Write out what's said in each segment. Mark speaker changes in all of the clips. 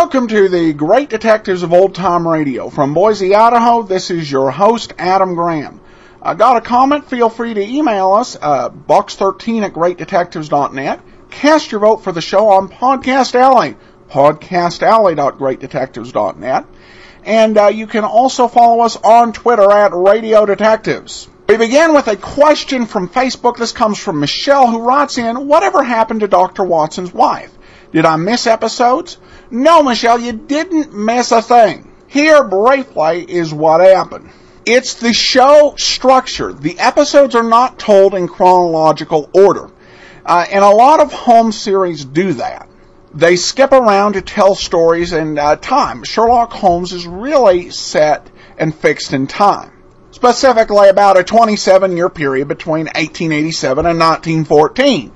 Speaker 1: Welcome to the Great Detectives of Old Time Radio. From Boise, Idaho, this is your host, Adam Graham. Uh, got a comment? Feel free to email us, uh, box13 at greatdetectives.net. Cast your vote for the show on Podcast Alley, podcastalley.greatdetectives.net. And uh, you can also follow us on Twitter at Radio Detectives. We begin with a question from Facebook. This comes from Michelle, who writes in, Whatever happened to Dr. Watson's wife? Did I miss episodes? No, Michelle, you didn't miss a thing. Here, briefly, is what happened. It's the show structure. The episodes are not told in chronological order. Uh, and a lot of home series do that. They skip around to tell stories in uh, time. Sherlock Holmes is really set and fixed in time. Specifically about a 27 year period between 1887 and 1914.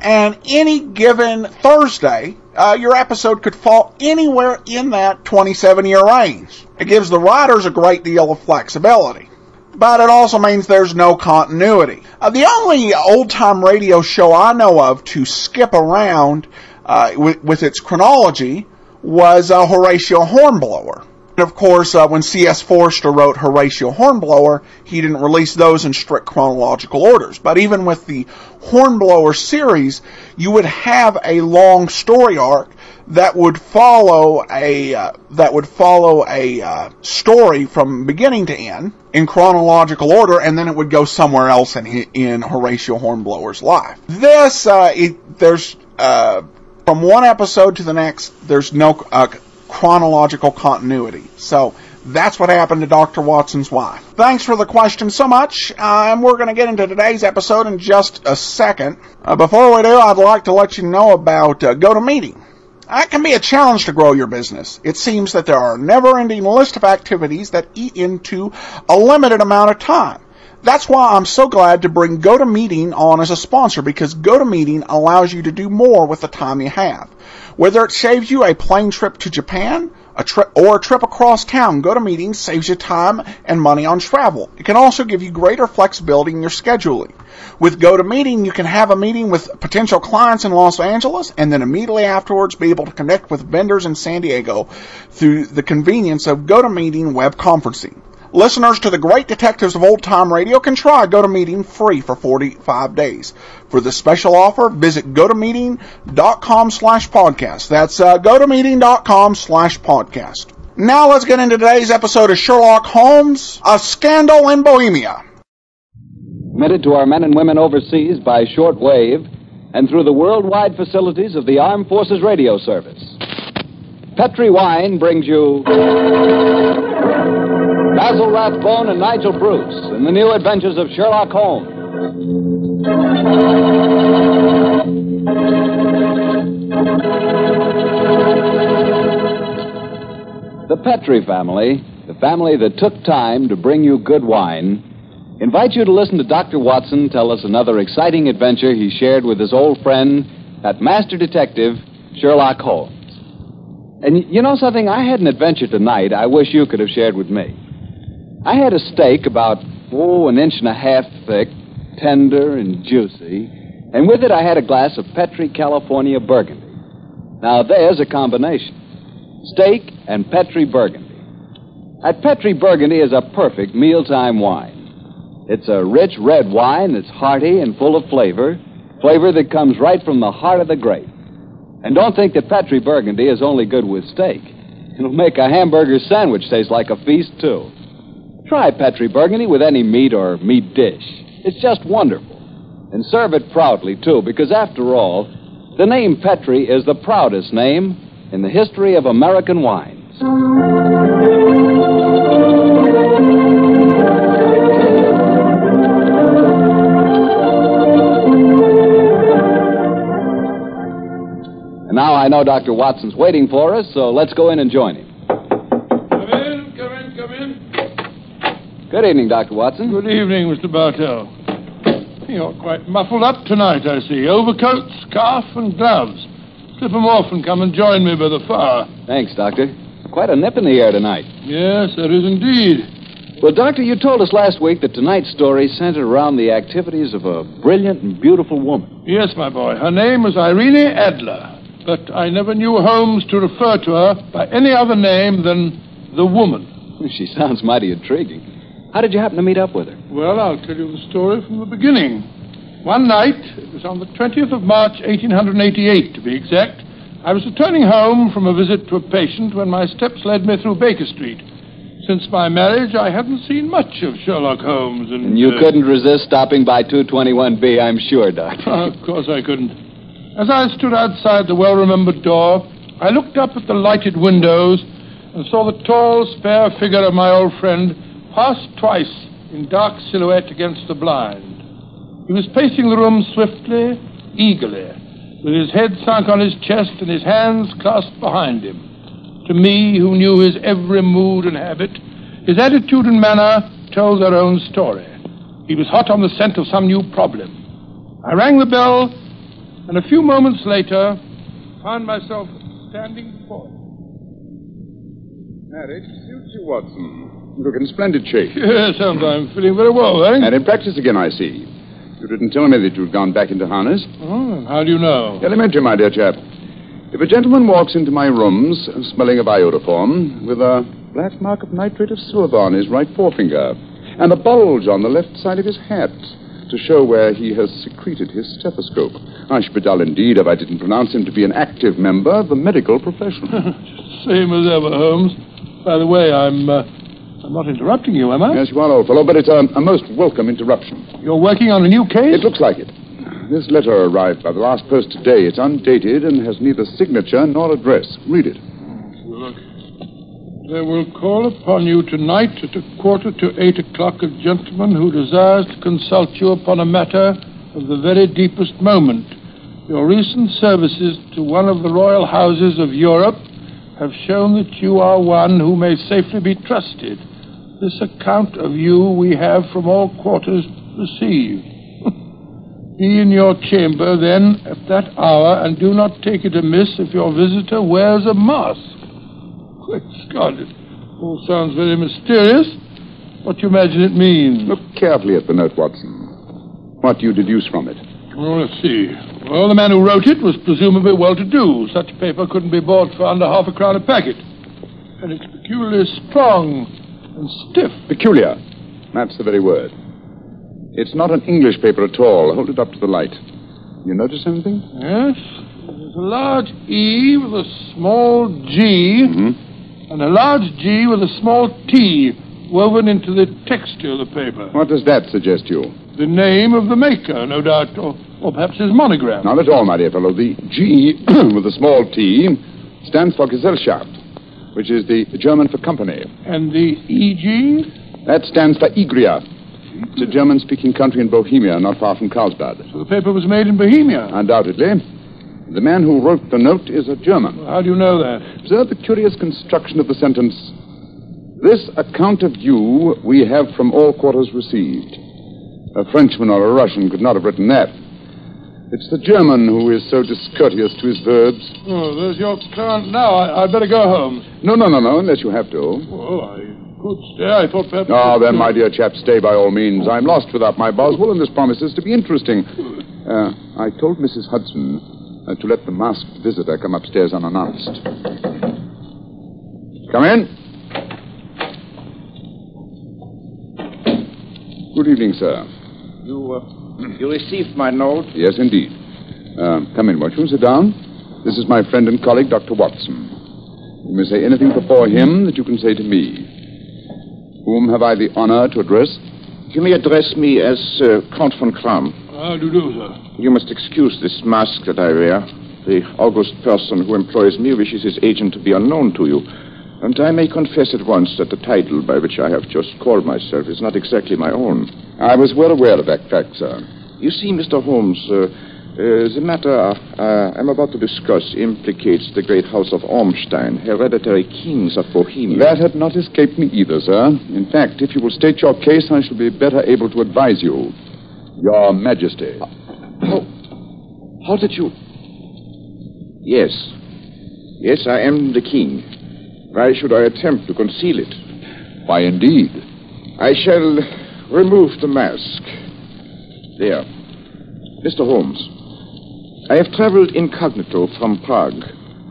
Speaker 1: And any given Thursday, uh, your episode could fall anywhere in that 27 year range. It gives the writers a great deal of flexibility. But it also means there's no continuity. Uh, the only old time radio show I know of to skip around uh, with, with, its chronology was uh, Horatio Hornblower. And of course, uh, when C.S. Forester wrote Horatio Hornblower, he didn't release those in strict chronological orders. But even with the Hornblower series, you would have a long story arc that would follow a uh, that would follow a uh, story from beginning to end in chronological order, and then it would go somewhere else in in Horatio Hornblower's life. This uh, it, there's uh, from one episode to the next, there's no uh, chronological continuity. So that's what happened to Dr. Watson's wife. Thanks for the question so much, uh, and we're going to get into today's episode in just a second. Uh, before we do, I'd like to let you know about uh, GoToMeeting. That can be a challenge to grow your business. It seems that there are a never-ending list of activities that eat into a limited amount of time. That's why I'm so glad to bring GoToMeeting on as a sponsor because GoToMeeting allows you to do more with the time you have. Whether it saves you a plane trip to Japan, a trip or a trip across town, GoToMeeting saves you time and money on travel. It can also give you greater flexibility in your scheduling. With GoToMeeting, you can have a meeting with potential clients in Los Angeles and then immediately afterwards be able to connect with vendors in San Diego through the convenience of GoToMeeting web conferencing. Listeners to the great detectives of old time radio can try GoToMeeting free for 45 days. For the special offer, visit gotomeeting.com slash podcast. That's uh, gotomeeting.com slash podcast. Now let's get into today's episode of Sherlock Holmes, A Scandal in Bohemia.
Speaker 2: Committed to our men and women overseas by shortwave and through the worldwide facilities of the Armed Forces Radio Service. Petri Wine brings you Basil Rathbone and Nigel Bruce in the new adventures of Sherlock Holmes. The Petri family, the family that took time to bring you good wine, invite you to listen to Dr. Watson tell us another exciting adventure he shared with his old friend, that master detective, Sherlock Holmes. And you know something? I had an adventure tonight I wish you could have shared with me. I had a steak about, oh, an inch and a half thick, tender and juicy, and with it I had a glass of Petri California Burgundy. Now there's a combination steak and Petri Burgundy. That Petri Burgundy is a perfect mealtime wine. It's a rich red wine that's hearty and full of flavor, flavor that comes right from the heart of the grape. And don't think that Petri Burgundy is only good with steak. It'll make a hamburger sandwich taste like a feast, too. Try Petri Burgundy with any meat or meat dish. It's just wonderful. And serve it proudly, too, because after all, the name Petri is the proudest name in the history of American wines. And now I know Dr. Watson's waiting for us, so let's go in and join him. Good evening, Dr. Watson.
Speaker 3: Good evening, Mr. Bartell. You're quite muffled up tonight, I see. Overcoat, scarf, and gloves. Slip 'em off and come and join me by the fire.
Speaker 2: Thanks, Doctor. Quite a nip in the air tonight.
Speaker 3: Yes, there is indeed.
Speaker 2: Well, Doctor, you told us last week that tonight's story centered around the activities of a brilliant and beautiful woman.
Speaker 3: Yes, my boy. Her name was Irene Adler, but I never knew Holmes to refer to her by any other name than the woman.
Speaker 2: She sounds mighty intriguing. How did you happen to meet up with her?
Speaker 3: Well, I'll tell you the story from the beginning. One night, it was on the 20th of March, 1888 to be exact, I was returning home from a visit to a patient when my steps led me through Baker Street. Since my marriage, I hadn't seen much of Sherlock Holmes. And,
Speaker 2: And you
Speaker 3: uh,
Speaker 2: couldn't resist stopping by 221B, I'm sure, Doctor.
Speaker 3: of course I couldn't. As I stood outside the well remembered door, I looked up at the lighted windows and saw the tall, spare figure of my old friend pass twice in dark silhouette against the blind. He was pacing the room swiftly, eagerly, with his head sunk on his chest and his hands clasped behind him. To me, who knew his every mood and habit, his attitude and manner told their own story. He was hot on the scent of some new problem. I rang the bell, and a few moments later found myself standing before him.
Speaker 4: That suits you, Watson. You look in splendid shape.
Speaker 3: Yes, and I'm feeling very well, eh?
Speaker 4: And in practice again, I see. You didn't tell me that you'd gone back into harness.
Speaker 3: Oh, how do you know?
Speaker 4: Elementary, my dear chap. If a gentleman walks into my rooms smelling of iodoform with a black mark of nitrate of silver on his right forefinger and a bulge on the left side of his hat to show where he has secreted his stethoscope, I should be dull indeed if I didn't pronounce him to be an active member of the medical profession.
Speaker 3: Same as ever, Holmes. By the way, I'm, uh, I'm not interrupting you, am I?
Speaker 4: yes, you are, old fellow, but it's a, a most welcome interruption.
Speaker 3: You're working on a new case?
Speaker 4: It looks like it. This letter arrived by the last post today. It's undated and has neither signature nor address. Read it.
Speaker 3: Look. They will call upon you tonight at a quarter to eight o'clock a gentleman who desires to consult you upon a matter of the very deepest moment. Your recent services to one of the royal houses of Europe have shown that you are one who may safely be trusted. This account of you we have from all quarters received. Be in your chamber then at that hour, and do not take it amiss if your visitor wears a mask. Great Scott, it all sounds very mysterious. What do you imagine it means?
Speaker 4: Look carefully at the note, Watson. What do you deduce from it?
Speaker 3: Well, let's see. Well, the man who wrote it was presumably well-to-do. Such paper couldn't be bought for under half a crown a packet. And it's peculiarly strong and stiff.
Speaker 4: Peculiar. That's the very word. It's not an English paper at all. Hold it up to the light. You notice anything?
Speaker 3: Yes. There's a large E with a small G,
Speaker 4: Hmm?
Speaker 3: and a large G with a small T woven into the texture of the paper.
Speaker 4: What does that suggest to you?
Speaker 3: The name of the maker, no doubt, or, or perhaps his monogram.
Speaker 4: Not at all, my dear fellow. The G with a small t stands for Gesellschaft, which is the German for company.
Speaker 3: And the EG?
Speaker 4: That stands for Egria. It's a German speaking country in Bohemia, not far from Karlsbad.
Speaker 3: So the paper was made in Bohemia.
Speaker 4: Undoubtedly. The man who wrote the note is a German.
Speaker 3: How do you know that?
Speaker 4: Observe the curious construction of the sentence. This account of you we have from all quarters received. A Frenchman or a Russian could not have written that. It's the German who is so discourteous to his verbs.
Speaker 3: Oh, there's your client now. I, I'd better go home.
Speaker 4: No, no, no, no, unless you have to.
Speaker 3: Oh, I could stay. I thought perhaps.
Speaker 4: Oh, then, my dear chap, stay by all means. I'm lost without my Boswell, and this promises to be interesting. Uh, I told Mrs. Hudson uh, to let the masked visitor come upstairs unannounced. Come in. Good evening, sir.
Speaker 5: You, uh, you received my note?
Speaker 4: Yes, indeed. Uh, come in, won't you? Sit down. This is my friend and colleague, Dr. Watson. You may say anything before him that you can say to me. Whom have I the honor to address?
Speaker 5: You may address me as uh, Count von Kram.
Speaker 3: How do you do, sir?
Speaker 5: You must excuse this mask that I wear. The august person who employs me wishes his agent to be unknown to you. And I may confess at once that the title by which I have just called myself is not exactly my own.
Speaker 4: I was well aware of that fact, sir.
Speaker 5: You see, Mr. Holmes, uh, Uh, the matter uh, I'm about to discuss implicates the great house of Ormstein, hereditary kings of Bohemia.
Speaker 4: That had not escaped me either, sir. In fact, if you will state your case, I shall be better able to advise you. Your Majesty.
Speaker 5: How, how did you. Yes. Yes, I am the king. Why should I attempt to conceal it?
Speaker 4: Why, indeed.
Speaker 5: I shall remove the mask. There. Mr. Holmes, I have traveled incognito from Prague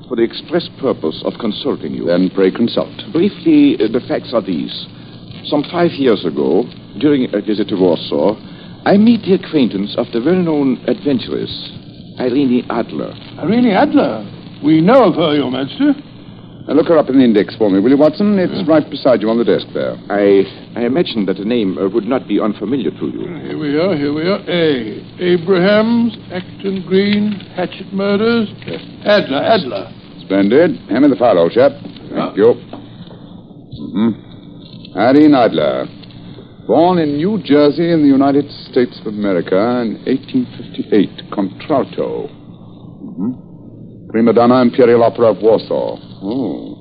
Speaker 5: for the express purpose of consulting you.
Speaker 4: Then pray consult.
Speaker 5: Briefly, uh, the facts are these. Some five years ago, during a visit to Warsaw, I meet the acquaintance of the well-known adventuress, Irene Adler.
Speaker 3: Irene Adler. We know of her, Your Majesty.
Speaker 4: Now look her up in the index for me, will you, Watson? It's right beside you on the desk there.
Speaker 5: I, I imagine that the name uh, would not be unfamiliar to you.
Speaker 3: Here we are, here we are. A. Abrahams, Acton Green, Hatchet Murders. Adler, Adler.
Speaker 4: Splendid. Hand me the file, old chap. Thank you. Mm-hmm. Irene Adler. Born in New Jersey in the United States of America in 1858. Contralto. Mm-hmm. Prima donna Imperial Opera of Warsaw. Oh.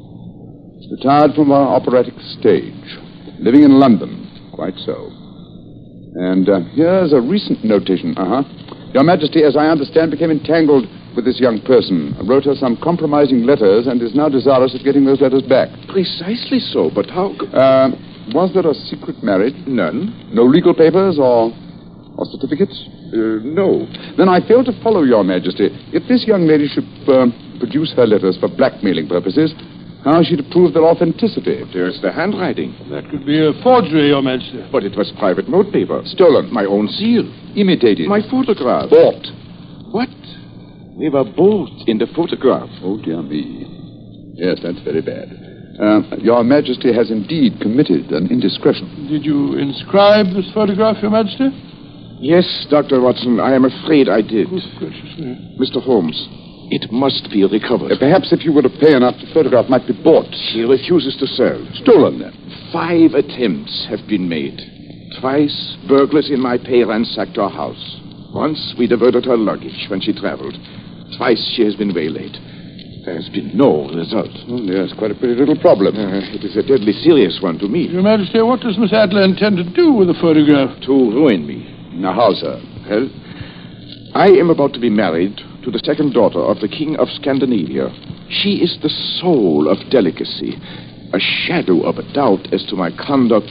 Speaker 4: Retired from our operatic stage. Living in London. Quite so. And uh, here's a recent notation. Uh huh. Your Majesty, as I understand, became entangled with this young person, wrote her some compromising letters, and is now desirous of getting those letters back.
Speaker 5: Precisely so, but how.
Speaker 4: Uh, was there a secret marriage?
Speaker 5: None?
Speaker 4: No legal papers or, or certificates?
Speaker 5: Uh, no.
Speaker 4: Then I fail to follow, Your Majesty. If this young lady should uh, produce her letters for blackmailing purposes, how is she to prove their authenticity?
Speaker 5: There's the handwriting.
Speaker 3: That could be a forgery, Your Majesty.
Speaker 5: But it was private notepaper.
Speaker 4: Stolen.
Speaker 5: My own seal.
Speaker 4: Imitated.
Speaker 5: My photograph.
Speaker 4: Bought.
Speaker 5: What? We were both in the photograph.
Speaker 4: Oh, dear me. Yes, that's very bad. Uh, Your Majesty has indeed committed an indiscretion.
Speaker 3: Did you inscribe this photograph, Your Majesty?
Speaker 5: Yes, Dr. Watson, I am afraid I did.
Speaker 3: Good gracious me.
Speaker 5: Mr. Holmes, it must be recovered.
Speaker 4: Uh, perhaps if you were to pay enough, the photograph might be bought.
Speaker 5: She refuses to sell.
Speaker 4: Stolen, then.
Speaker 5: Five attempts have been made. Twice, burglars in my pay ransacked our house. Once, we diverted her luggage when she traveled. Twice, she has been waylaid. There has been no result.
Speaker 4: Oh, yes, quite a pretty little problem.
Speaker 5: Uh, it is a deadly serious one to me.
Speaker 3: Your Majesty, what does Miss Adler intend to do with the photograph?
Speaker 5: To ruin me.
Speaker 4: Now, how, sir?
Speaker 5: Well, I am about to be married to the second daughter of the King of Scandinavia. She is the soul of delicacy. A shadow of a doubt as to my conduct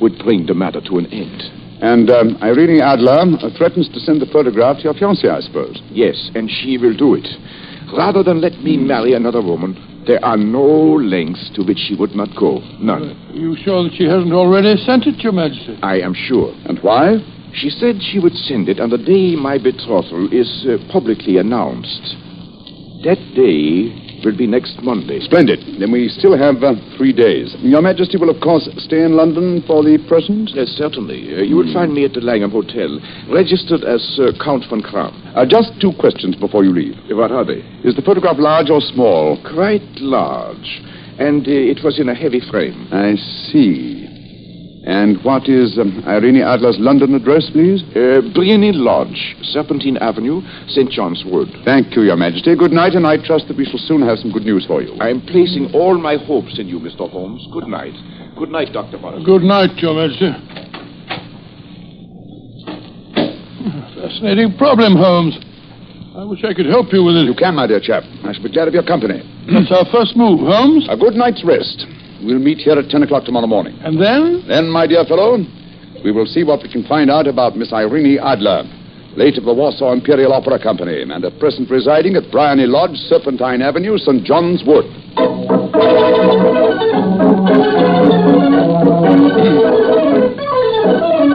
Speaker 5: would bring the matter to an end.
Speaker 4: And um, Irene Adler uh, threatens to send the photograph to your fiancée, I suppose.
Speaker 5: Yes, and she will do it. Rather than let me marry another woman, there are no lengths to which she would not go. None.
Speaker 3: Are you sure that she hasn't already sent it, Your Majesty?
Speaker 5: I am sure.
Speaker 4: And why?
Speaker 5: She said she would send it on the day my betrothal is uh, publicly announced. That day will be next Monday.
Speaker 4: Splendid. Then we still have uh, three days. Your Majesty will, of course, stay in London for the present.
Speaker 5: Yes, certainly. Uh, you will find me at the Langham Hotel, registered as uh, Count von Kram.
Speaker 4: Uh, just two questions before you leave.
Speaker 5: What are they?
Speaker 4: Is the photograph large or small?
Speaker 5: Quite large. And uh, it was in a heavy frame.
Speaker 4: I see. And what is um, Irene Adler's London address, please?
Speaker 5: Uh, Briony Lodge, Serpentine Avenue, St. John's Wood.
Speaker 4: Thank you, Your Majesty. Good night, and I trust that we shall soon have some good news for you.
Speaker 5: I am placing all my hopes in you, Mr. Holmes. Good night. Good night, Dr. Morris.
Speaker 3: Good night, Your Majesty. Fascinating problem, Holmes. I wish I could help you with it.
Speaker 4: You can, my dear chap. I shall be glad of your company.
Speaker 3: That's our first move, Holmes.
Speaker 4: A good night's rest. We'll meet here at 10 o'clock tomorrow morning.
Speaker 3: And then?
Speaker 4: Then, my dear fellow, we will see what we can find out about Miss Irene Adler, late of the Warsaw Imperial Opera Company, and at present residing at Briony Lodge, Serpentine Avenue, St. John's Wood.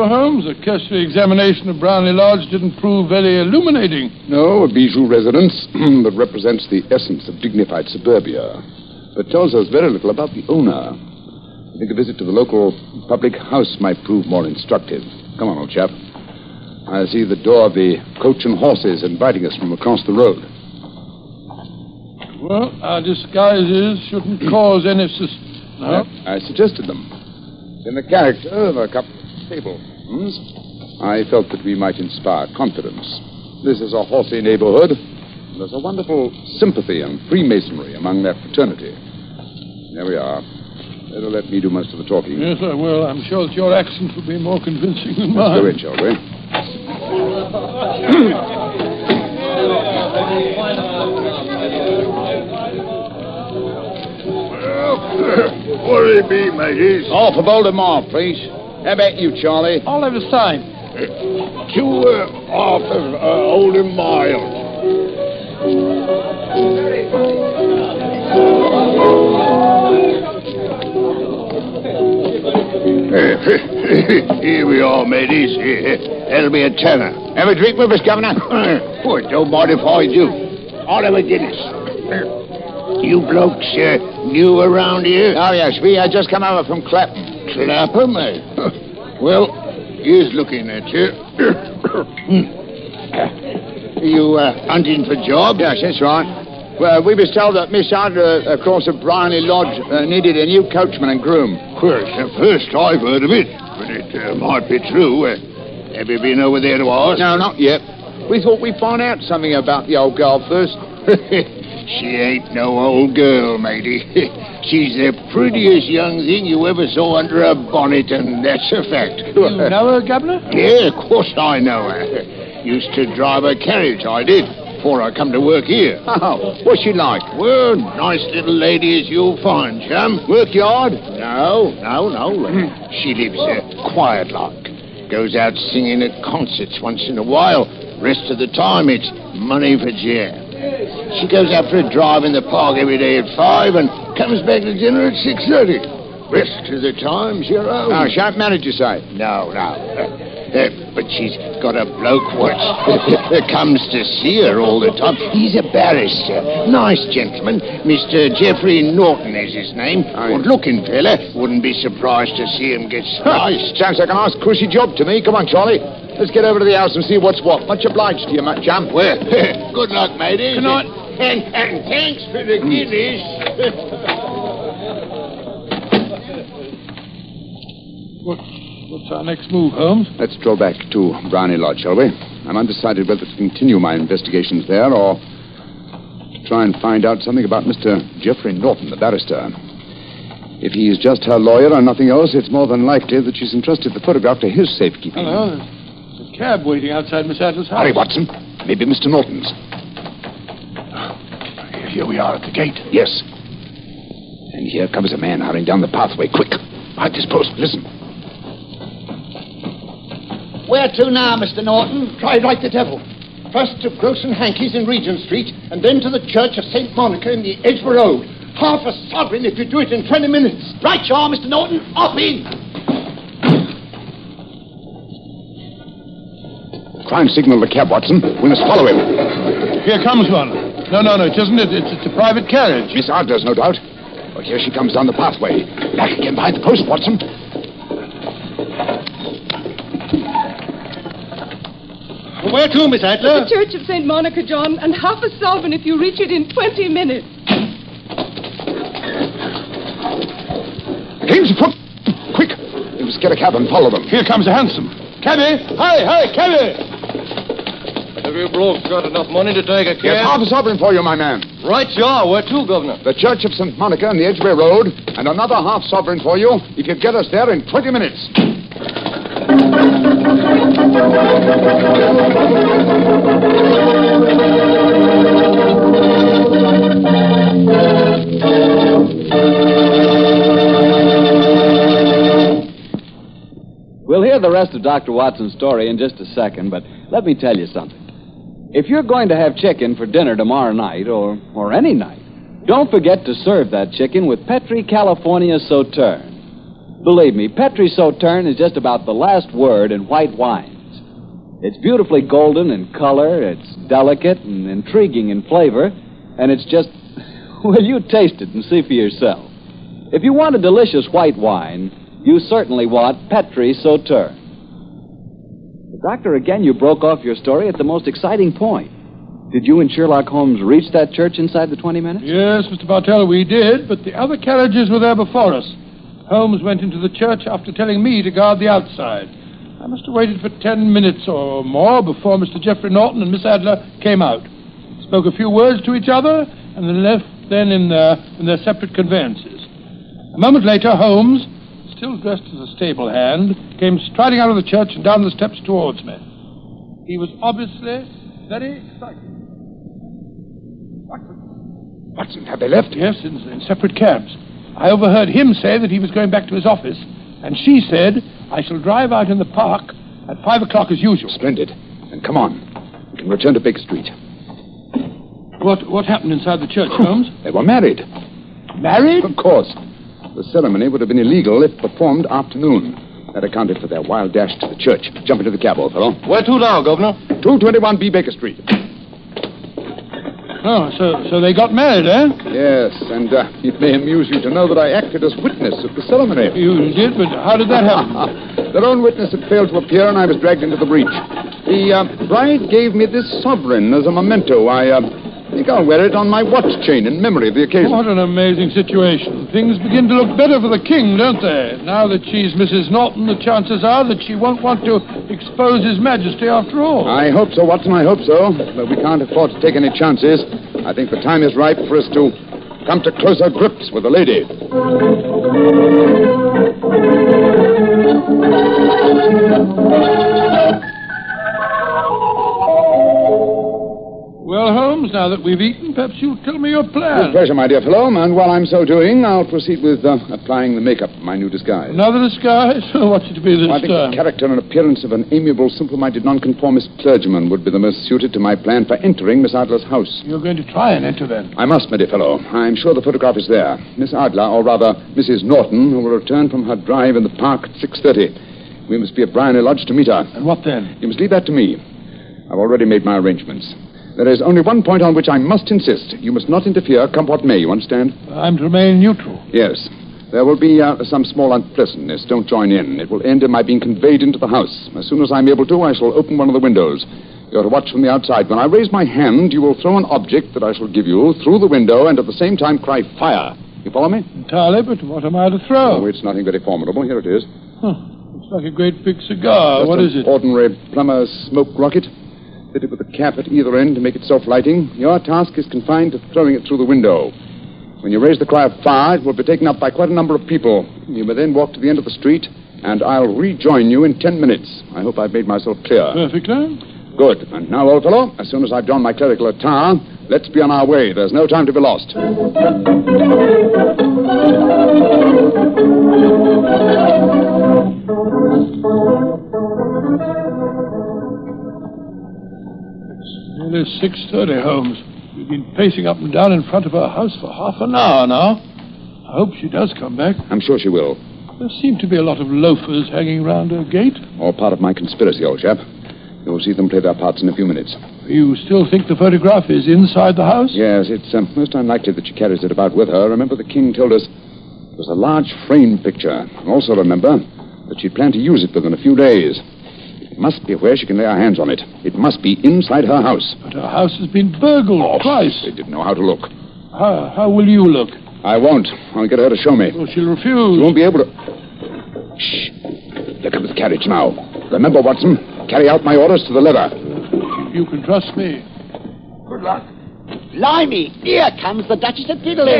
Speaker 3: Well, Holmes, a cursory examination of Briony Lodge didn't prove very illuminating.
Speaker 4: No, a bijou residence that represents the essence of dignified suburbia, but tells us very little about the owner. I think a visit to the local public house might prove more instructive. Come on, old chap. I see the door of the coach and horses inviting us from across the road.
Speaker 3: Well, our disguises shouldn't cause any suspicion. No?
Speaker 4: I, I suggested them. In the character of a couple of stablehams, I felt that we might inspire confidence. This is a horsey neighborhood. and There's a wonderful sympathy and freemasonry among that fraternity. There we are. Better let me do most of the talking.
Speaker 3: Yes, I will. I'm sure that your accent will be more convincing than
Speaker 4: Let's
Speaker 3: mine.
Speaker 4: go in, shall we?
Speaker 6: What'll it be, mateys?
Speaker 5: Half a bowl of more, please. How about you, Charlie?
Speaker 3: I'll have the same.
Speaker 6: Two uh, half of uh, old and mild. Here we are, mateys. That'll be a tenner.
Speaker 5: Have a drink with us, Governor?
Speaker 6: Well, don't mind if I do. I'll have a Guinness. You blokes uh, new around here?
Speaker 5: Oh, yes, we uh, just come over from Clapham.
Speaker 6: Clapham, eh? Well, he's looking at you. you uh, hunting for jobs?
Speaker 5: Yes, that's right. Well, we was told that Miss Adler across at Briony Lodge uh, needed a new coachman and groom.
Speaker 6: Well, it's the first I've heard of it, but it uh, might be true. Uh, have you been over there to ask?
Speaker 5: No, not yet. We thought we'd find out something about the old girl first.
Speaker 6: she ain't no old girl, matey. She's the prettiest young thing you ever saw under a bonnet, and that's a fact.
Speaker 3: You know her, Governor?
Speaker 6: Yeah, of course I know her. Used to drive a carriage, I did, before I come to work here.
Speaker 5: Oh, what's she like?
Speaker 6: Well, nice little lady as you'll find, chum.
Speaker 5: Work yard?
Speaker 6: No, no, no. she lives uh, quiet like. Goes out singing at concerts once in a while. Rest of the time, it's money for jam. She goes out for a drive in the park every day at five and comes back to dinner at six thirty. Rest of the time, she
Speaker 5: Oh,
Speaker 6: own.
Speaker 5: shan't manage, you say?
Speaker 6: No, no. Uh, but she's got a bloke what comes to see her all the time. He's a barrister. Nice gentleman. Mr. Godfrey Norton is his name.
Speaker 5: Aye.
Speaker 6: Good looking fella. Wouldn't be surprised to see him get sliced.
Speaker 5: Sounds like a nice cushy job to me. Come on, Charlie. Let's get over to the house and see what's what. Much obliged to you, Matt Jam.
Speaker 6: Well, good luck, matey.
Speaker 3: Good night.
Speaker 6: And, and thanks for the hmm. guineas.
Speaker 3: What, what's our next move, Holmes?
Speaker 4: Let's draw back to Briony Lodge, shall we? I'm undecided whether to continue my investigations there or to try and find out something about Mr. Godfrey Norton, the barrister. If he is just her lawyer and nothing else, it's more than likely that she's entrusted the photograph to his safekeeping.
Speaker 3: Hello. There's a cab waiting outside Miss Adler's house.
Speaker 4: Hurry, Watson. Maybe Mr. Norton's. Here we are at the gate. Yes. And here comes a man hurrying down the pathway. Quick. Hide this post. Listen.
Speaker 7: Where to now, Mr. Norton? Try like the devil. First to Gross and Hankey's in Regent Street, and then to the Church of St. Monica in the Edgware Road. Half a sovereign if you do it in 20 minutes. Right, you are, Mr. Norton. Up in.
Speaker 4: Try and signal the cab, Watson. We must follow him.
Speaker 3: Here comes one. No, no, no, it isn't it. It's, it's a private carriage.
Speaker 4: Miss Adler's, no doubt. Oh, here she comes down the pathway. Back again behind the post, Watson.
Speaker 7: Where to, Miss Adler?
Speaker 8: The Church of St. Monica, John, and half a sovereign if you reach it in 20 minutes.
Speaker 4: Game's afoot. Quick. We must get a cab and follow them.
Speaker 3: Here comes a hansom. Cabby! Hurry, hurry, cabby!
Speaker 9: Have you blokes got enough money to take a cab?
Speaker 4: Yes, half a sovereign for you, my man.
Speaker 9: Right, you are. Where to, Governor?
Speaker 4: The Church of St. Monica on the Edgware Road, and another half sovereign for you if you get us there in 20 minutes.
Speaker 2: We'll hear the rest of Dr. Watson's story in just a second, but let me tell you something. If you're going to have chicken for dinner tomorrow night, or, or any night, don't forget to serve that chicken with Petri California Sauterne. Believe me, Petri Sauterne is just about the last word in white wines. It's beautifully golden in color, it's delicate and intriguing in flavor, and it's just, well, you taste it and see for yourself. If you want a delicious white wine, you certainly want Petri Sauterne. Doctor, again, you broke off your story at the most exciting point. Did you and Sherlock Holmes reach that church inside the 20 minutes?
Speaker 3: Yes, Mr. Bartell, we did, but the other carriages were there before us. Holmes went into the church after telling me to guard the outside. I must have waited for ten minutes or more before Mr. Godfrey Norton and Miss Adler came out. Spoke a few words to each other, and then left then in their, in their separate conveyances. A moment later, Holmes, still dressed as a stable hand, came striding out of the church and down the steps towards me. He was obviously very excited.
Speaker 4: Watson, have they left?
Speaker 3: Yes, in, in separate cabs. I overheard him say that he was going back to his office, and she said, I shall drive out in the park at five o'clock as usual.
Speaker 4: Splendid. Then come on. We can return to Baker Street.
Speaker 3: What, what happened inside the church, Holmes?
Speaker 4: They were married.
Speaker 3: Married?
Speaker 4: Of course. The ceremony would have been illegal if performed afternoon. That accounted for their wild dash to the church. Jump into the cab, old fellow.
Speaker 10: Where to now, Governor?
Speaker 4: 221B Baker Street.
Speaker 3: Oh, so, so they got married, eh?
Speaker 4: Yes, and uh, it may amuse you to know that I acted as witness at the ceremony.
Speaker 3: You did, but how did that happen?
Speaker 4: Their own witness had failed to appear, and I was dragged into the breach. The uh, bride gave me this sovereign as a memento. I uh, think I'll wear it on my watch chain in memory of the occasion.
Speaker 3: What an amazing situation. Things begin to look better for the king, don't they? Now that she's Mrs. Norton, the chances are that she won't want to expose his majesty after all.
Speaker 4: I hope so, Watson. I hope so. But we can't afford to take any chances. I think the time is ripe for us to come to closer grips with the lady.
Speaker 3: That we've eaten, perhaps you'll tell me your plan.
Speaker 4: With pleasure, my dear fellow. And while I'm so doing, I'll proceed with uh, applying the makeup of my new disguise.
Speaker 3: Another disguise? What's it to be this
Speaker 4: I think
Speaker 3: time?
Speaker 4: the character and appearance of an amiable, simple-minded, nonconformist clergyman would be the most suited to my plan for entering Miss Adler's house.
Speaker 3: You're going to try and enter then.
Speaker 4: I must, my dear fellow. I'm sure the photograph is there. Miss Adler, or rather, Mrs. Norton, who will return from her drive in the park at 6.30. We must be at Briony Lodge to meet her.
Speaker 3: And what then?
Speaker 4: You must leave that to me. I've already made my arrangements. There is only one point on which I must insist. You must not interfere, come what may, you understand?
Speaker 3: I'm to remain neutral.
Speaker 4: Yes. There will be uh, some small unpleasantness. Don't join in. It will end in my being conveyed into the house. As soon as I'm able to, I shall open one of the windows. You're to watch from the outside. When I raise my hand, you will throw an object that I shall give you through the window and at the same time cry fire. You follow me?
Speaker 3: Entirely, but what am I to throw?
Speaker 4: Oh, it's nothing very formidable. Here it is.
Speaker 3: Huh. Looks like a great big cigar.
Speaker 4: Just
Speaker 3: what is it?
Speaker 4: Ordinary plumber's smoke rocket. Fitted with a cap at either end to make it self-lighting. Your task is confined to throwing it through the window. When you raise the cry of fire, it will be taken up by quite a number of people. You may then walk to the end of the street, and I'll rejoin you in ten minutes. I hope I've made myself clear.
Speaker 3: Perfectly.
Speaker 4: Good. And now, old fellow, as soon as I've donned my clerical attire, let's be on our way. There's no time to be lost.
Speaker 3: Nearly 6.30, Holmes. We've been pacing up and down in front of her house for half an hour now. I hope she does come back.
Speaker 4: I'm sure she will.
Speaker 3: There seem to be a lot of loafers hanging around her gate.
Speaker 4: All part of my conspiracy, old chap. You'll see them play their parts in a few minutes.
Speaker 3: You still think the photograph is inside the house?
Speaker 4: Yes, it's um, most unlikely that she carries it about with her. Remember, the king told us it was a large frame picture. Also, remember that she planned to use it within a few days. It must be where she can lay her hands on it. It must be inside her house.
Speaker 3: But her house has been burgled oh, twice.
Speaker 4: They didn't know how to look.
Speaker 3: How, how will you look?
Speaker 4: I won't. I'll get her to show me.
Speaker 3: Well, she'll refuse.
Speaker 4: She won't be able to. Shh. Here comes the carriage now. Remember, Watson, carry out my orders to the letter.
Speaker 3: You can trust me.
Speaker 4: Good luck.
Speaker 11: Blimey, here comes the Duchess of Diddley.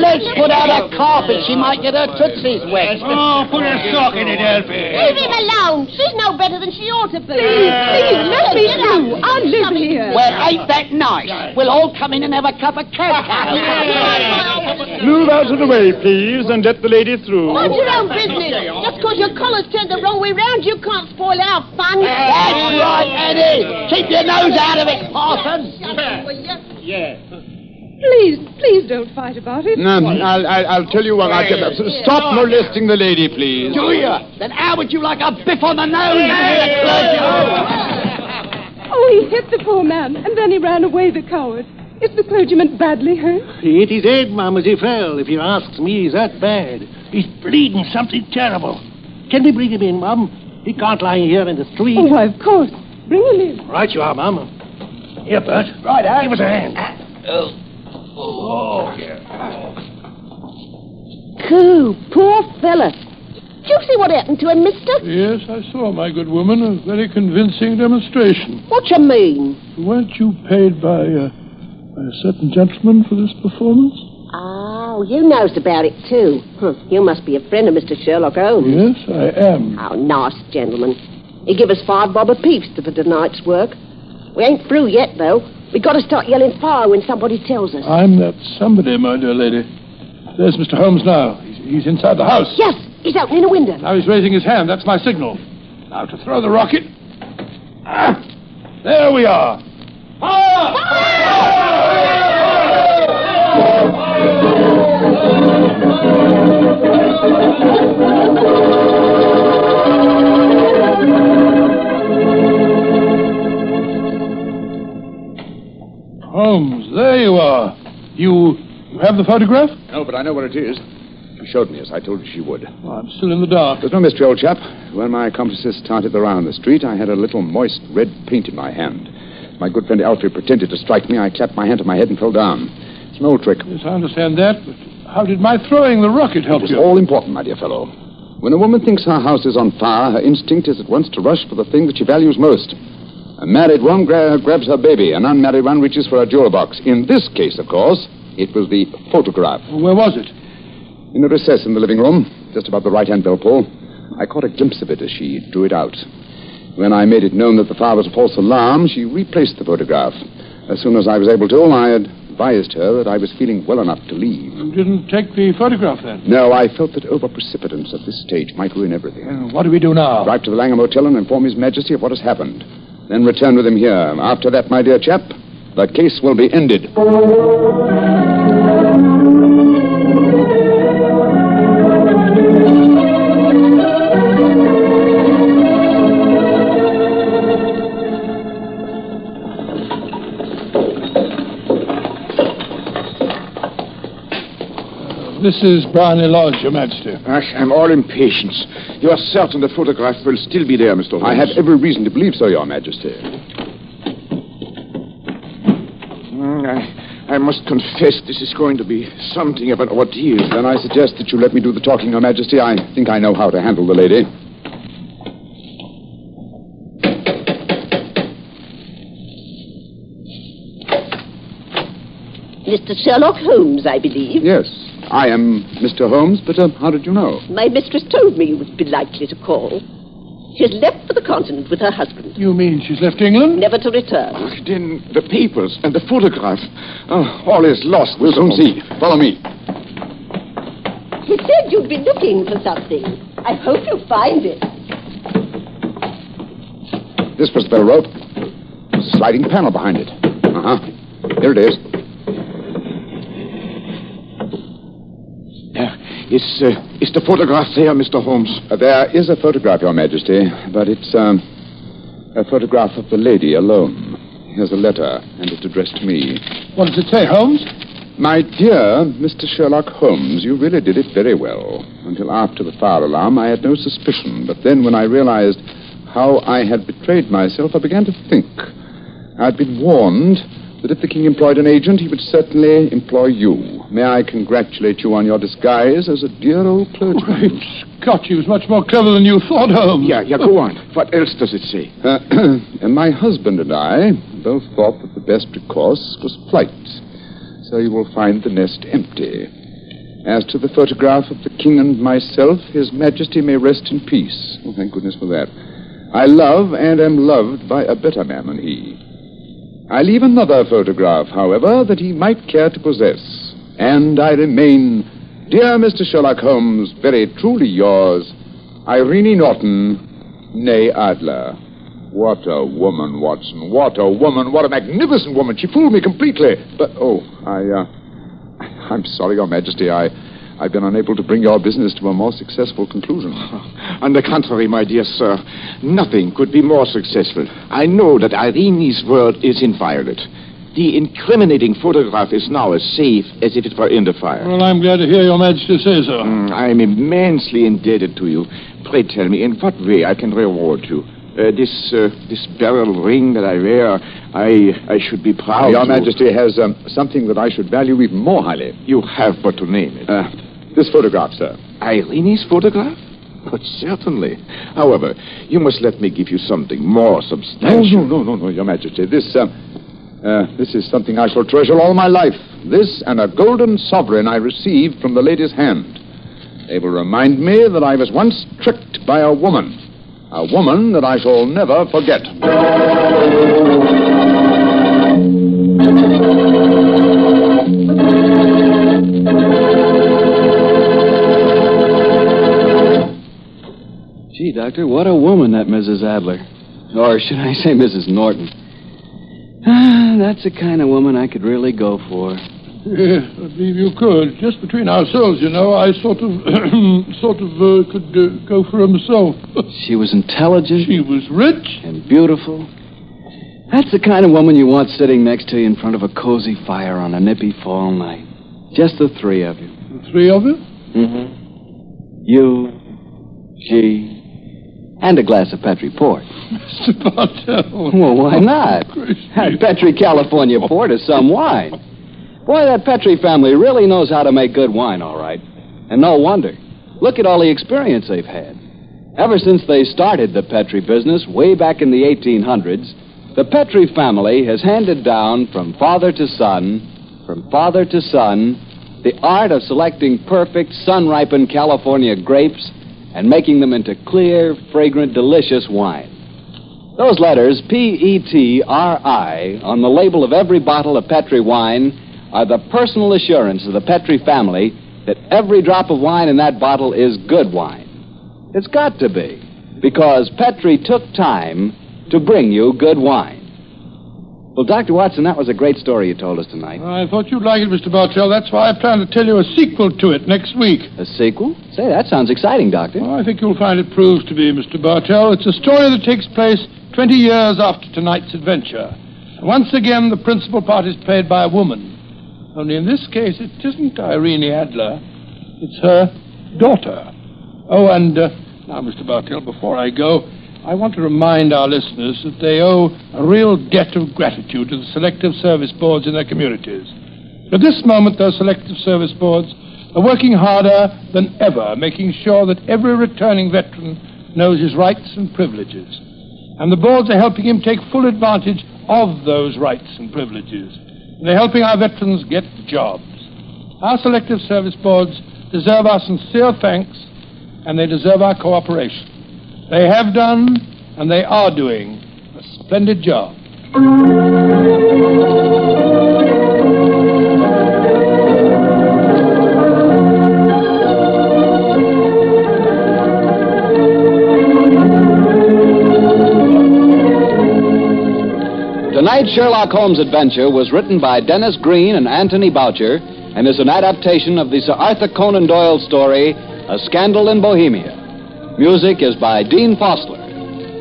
Speaker 11: Let's put out a carpet. She might get her tootsies wet.
Speaker 12: Oh, put a sock in it, Elfie.
Speaker 13: Leave him alone. She's no better than she ought to be.
Speaker 8: Please, please, let me through. I live here.
Speaker 11: Well, ain't that nice? We'll all come in and have a cup of cacao.
Speaker 14: Move out of the way, please, and let the lady through.
Speaker 13: Mind your own business. Just because your collar's turned the wrong way round, you can't spoil our fun.
Speaker 11: That's right, Eddie. Keep your nose out of it, Parson.
Speaker 8: Please, please don't fight about it.
Speaker 14: No, I'll, I'll, I'll tell you what. I can, stop molesting the lady, please.
Speaker 11: Do you? Then how would you like a biff on the nose?
Speaker 8: Oh, he hit the poor man, and then he ran away, the coward. Is the clergyman badly hurt?
Speaker 7: He hit his head, Mum, as he fell. If you asks me, he's that bad. He's bleeding something terrible. Can we bring him in, Mum? He can't lie here in the street.
Speaker 8: Oh, why, of course. Bring him in.
Speaker 7: Right you are, Mum. Here, Bert.
Speaker 11: Right, Al.
Speaker 7: Give us a hand.
Speaker 11: Oh.
Speaker 7: Oh,
Speaker 13: coup. Poor fella. Did you see what happened to him, mister?
Speaker 3: Yes, I saw, my good woman. A very convincing demonstration.
Speaker 13: What you mean?
Speaker 3: Weren't you paid by, uh, by a certain gentleman for this performance?
Speaker 13: Oh, you knows about it, too. Huh. You must be a friend of Mr. Sherlock Holmes.
Speaker 3: Yes, I am.
Speaker 13: Oh, nice gentleman. He give us five bob apiece for tonight's work. We ain't through yet, though. We've got to start yelling fire when somebody tells us.
Speaker 3: I'm that somebody, my dear lady. There's Mr. Holmes now. He's, he's inside the house.
Speaker 13: Yes, he's opening a window.
Speaker 3: Now he's raising his hand. That's my signal. Now to throw the rocket. Ah, there we are. Holmes, there you are. You, you have the photograph?
Speaker 4: No, but I know what it is. She showed me as I told you she would.
Speaker 3: Oh, I'm still in the dark.
Speaker 4: There's no mystery, old chap. When my accomplices started the round the street, I had a little moist red paint in my hand. My good friend Alfred pretended to strike me. I clapped my hand to my head and fell down. It's an old trick.
Speaker 3: Yes, I understand that, but how did my throwing the rocket help
Speaker 4: It
Speaker 3: you?
Speaker 4: It's all important, my dear fellow. When a woman thinks her house is on fire, her instinct is at once to rush for the thing that she values most. A married one gra- grabs her baby, an unmarried one reaches for a jewel box. In this case, of course, it was the photograph.
Speaker 3: Where was it?
Speaker 4: In a recess in the living room, just above the right hand bell pull. I caught a glimpse of it as she drew it out. When I made it known that the fire was a false alarm, she replaced the photograph. As soon as I was able to, I advised her that I was feeling well enough to leave.
Speaker 3: You didn't take the photograph then?
Speaker 4: No, I felt that over precipitance at this stage might ruin everything.
Speaker 3: Uh, what do we do now?
Speaker 4: Drive to the Langham Hotel and inform His Majesty of what has happened. Then return with him here. After that, my dear chap, the case will be ended.
Speaker 3: This is Briony Lodge, Your Majesty.
Speaker 5: Ash, I'm all impatience. You are certain the photograph will still be there, Mr. Holmes?
Speaker 4: I have every reason to believe so, Your Majesty.
Speaker 5: Mm, I, I must confess this is going to be something of an ordeal.
Speaker 4: Then I suggest that you let me do the talking, Your Majesty. I think I know how to handle the lady.
Speaker 13: Mr. Sherlock Holmes, I believe.
Speaker 4: Yes, I am Mr. Holmes, but uh, how did you know?
Speaker 13: My mistress told me you would be likely to call. She has left for the continent with her husband,
Speaker 3: You mean she's left England?
Speaker 13: never to return.
Speaker 5: Ach, then the papers and the photograph. Oh, all is lost.
Speaker 4: We'll soon see. Follow me.
Speaker 13: He said you'd be looking for something. I hope you find it.
Speaker 4: This was the rope. There's a sliding panel behind it. Uh huh. Here it is.
Speaker 5: Yeah. Is, uh, is the photograph there, Mr. Holmes?
Speaker 4: Uh, there is a photograph, Your Majesty, but it's um, a photograph of the lady alone. Here's a letter, and it's addressed to me.
Speaker 3: What does it say, Holmes?
Speaker 4: My dear Mr. Sherlock Holmes, you really did it very well. Until after the fire alarm, I had no suspicion. But then, when I realized how I had betrayed myself, I began to think. I'd been warned that if the king employed an agent, he would certainly employ you. May I congratulate you on your disguise as a dear old clergyman?
Speaker 3: Great Scott, he was much more clever than you thought, Holmes.
Speaker 5: Yeah, yeah, go on. What else does it say?
Speaker 4: Uh, and my husband and I both thought that the best recourse was flight. So you will find the nest empty. As to the photograph of the king and myself, his majesty may rest in peace. Oh, thank goodness for that. I love and am loved by a better man than he. I leave another photograph, however, that he might care to possess. And I remain, dear Mr. Sherlock Holmes, very truly yours, Irene Norton, née Adler. What a woman, Watson. What a woman. What a magnificent woman. She fooled me completely. But, oh, I, uh, I'm sorry, Your Majesty. I, I've been unable to bring your business to a more successful conclusion.
Speaker 5: On the contrary, my dear sir, nothing could be more successful. I know that Irene's word is inviolate. The incriminating photograph is now as safe as if it were in the fire.
Speaker 3: Well, I'm glad to hear Your Majesty say so.
Speaker 5: Mm, I'm immensely indebted to you. Pray tell me in what way I can reward you. Uh, this uh, this beryl ring that I wear, I I should be proud.
Speaker 4: Your
Speaker 5: to-
Speaker 4: Majesty has um, something that I should value even more highly.
Speaker 5: You have but to name it.
Speaker 4: Uh, This photograph, sir.
Speaker 5: Irene's photograph? But certainly. However, you must let me give you something more
Speaker 4: No,
Speaker 5: substantial.
Speaker 4: no, no, no, no, Your Majesty. This, uh, uh, this is something I shall treasure all my life. This and a golden sovereign I received from the lady's hand. They will remind me that I was once tricked by a woman. A woman that I shall never forget.
Speaker 2: Gee, Doctor, what a woman that Mrs. Adler. Or should I say Mrs. Norton? Ah, that's the kind of woman I could really go for.
Speaker 3: Yes, I believe you could. Just between ourselves, you know, I sort of, sort of uh, could uh, go for her myself.
Speaker 2: She was intelligent.
Speaker 3: She was rich.
Speaker 2: And beautiful. That's the kind of woman you want sitting next to you in front of a cozy fire on a nippy fall night. Just the three of you.
Speaker 3: The three of you?
Speaker 2: Mm-hmm. You, she, and a glass of Petri port.
Speaker 3: Mr. Bartell.
Speaker 2: Well, why oh, not? That Petri California oh. port is some wine. Boy, that Petri family really knows how to make good wine, all right. And no wonder. Look at all the experience they've had. Ever since they started the Petri business way back in the 1800s, the Petri family has handed down from father to son, from father to son, the art of selecting perfect sun ripened California grapes and making them into clear, fragrant, delicious wine. Those letters, P E T R I, on the label of every bottle of Petri wine are the personal assurance of the Petri family that every drop of wine in that bottle is good wine. It's got to be, because Petri took time to bring you good wine. Well, Dr. Watson, that was a great story you told us tonight.
Speaker 3: I thought you'd like it, Mr. Bartell. That's why I plan to tell you a sequel to it next week.
Speaker 2: A sequel? Say, that sounds exciting, Doctor.
Speaker 3: I think you'll find it proves to be, Mr. Bartell. It's a story that takes place 20 years after tonight's adventure. And once again, the principal part is played by a woman. Only in this case, it isn't Irene Adler. It's her daughter. Oh, and uh, now, Mr. Bartell, before I go, I want to remind our listeners that they owe a real debt of gratitude to the selective service boards in their communities. At this moment, those selective service boards are working harder than ever, making sure that every returning veteran knows his rights and privileges. And the boards are helping him take full advantage of those rights and privileges. And they're helping our veterans get jobs. Our selective service boards deserve our sincere thanks, and they deserve our cooperation. They have done, and they are doing, a splendid job.
Speaker 2: Tonight's Sherlock Holmes adventure was written by Dennis Green and Anthony Boucher and is an adaptation of the Sir Arthur Conan Doyle story, A Scandal in Bohemia. Music is by Dean Fosler.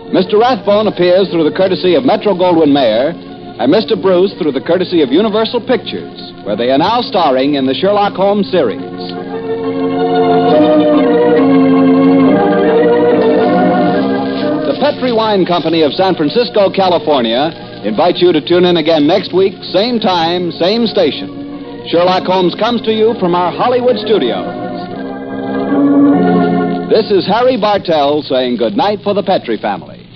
Speaker 2: Mr. Rathbone appears through the courtesy of Metro Goldwyn Mayer, and Mr. Bruce through the courtesy of Universal Pictures, where they are now starring in the Sherlock Holmes series. The Petri Wine Company of San Francisco, California, invites you to tune in again next week, same time, same station. Sherlock Holmes comes to you from our Hollywood studios. This is Harry Bartell saying good night for the Petri family.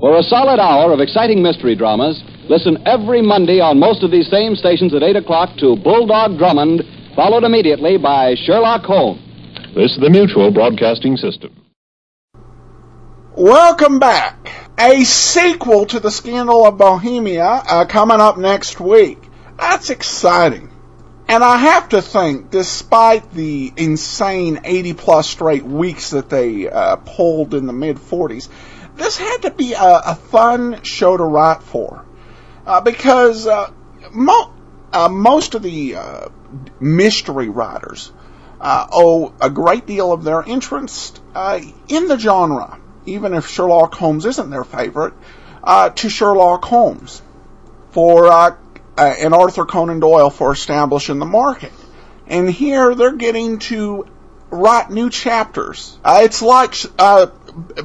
Speaker 2: For a solid hour of exciting mystery dramas, listen every Monday on most of these same stations at 8 o'clock to Bulldog Drummond, followed immediately by Sherlock Holmes.
Speaker 15: This is the Mutual Broadcasting System.
Speaker 1: Welcome back. A sequel to the Scandal of Bohemia uh, coming up next week. That's exciting. And I have to think, despite the insane 80 plus straight weeks that they uh, pulled in the mid 40s, this had to be a, a fun show to write for. Uh, because uh, mo- uh, most of the uh, mystery writers uh, owe a great deal of their interest in the genre, even if Sherlock Holmes isn't their favorite, to Sherlock Holmes. For uh, and Arthur Conan Doyle for establishing the market. And here they're getting to write new chapters. Uh, it's like uh,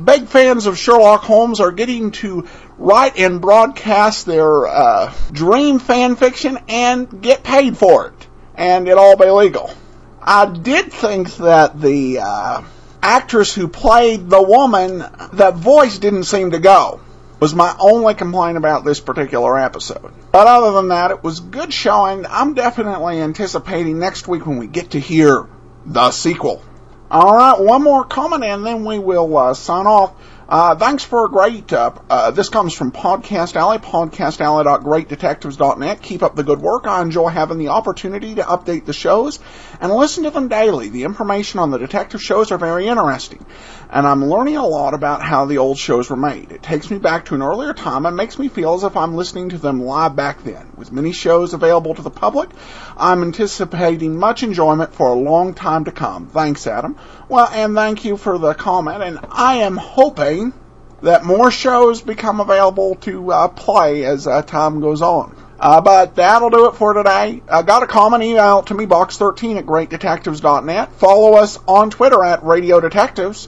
Speaker 1: big fans of Sherlock Holmes are getting to write and broadcast their uh, dream fan fiction and get paid for it. and it all be legal. I did think that the uh, actress who played the woman, that voice didn't seem to go. Was my only complaint about this particular episode. But other than that, it was good showing. I'm definitely anticipating next week when we get to hear the sequel. All right, one more comment and then we will uh, sign off. Uh, thanks for a great, uh, uh, this comes from Podcast Alley, podcastalley.greatdetectives.net. Keep up the good work. I enjoy having the opportunity to update the shows and listen to them daily. The information on the detective shows are very interesting, and I'm learning a lot about how the old shows were made. It takes me back to an earlier time and makes me feel as if I'm listening to them live back then. With many shows available to the public, I'm anticipating much enjoyment for a long time to come. Thanks, Adam. Well, and thank you for the comment, and I am hoping that more shows become available to uh, play as uh, time goes on. Uh, but that'll do it for today. Uh, got a comment email to me, box13 at greatdetectives.net. Follow us on Twitter at Radio Detectives.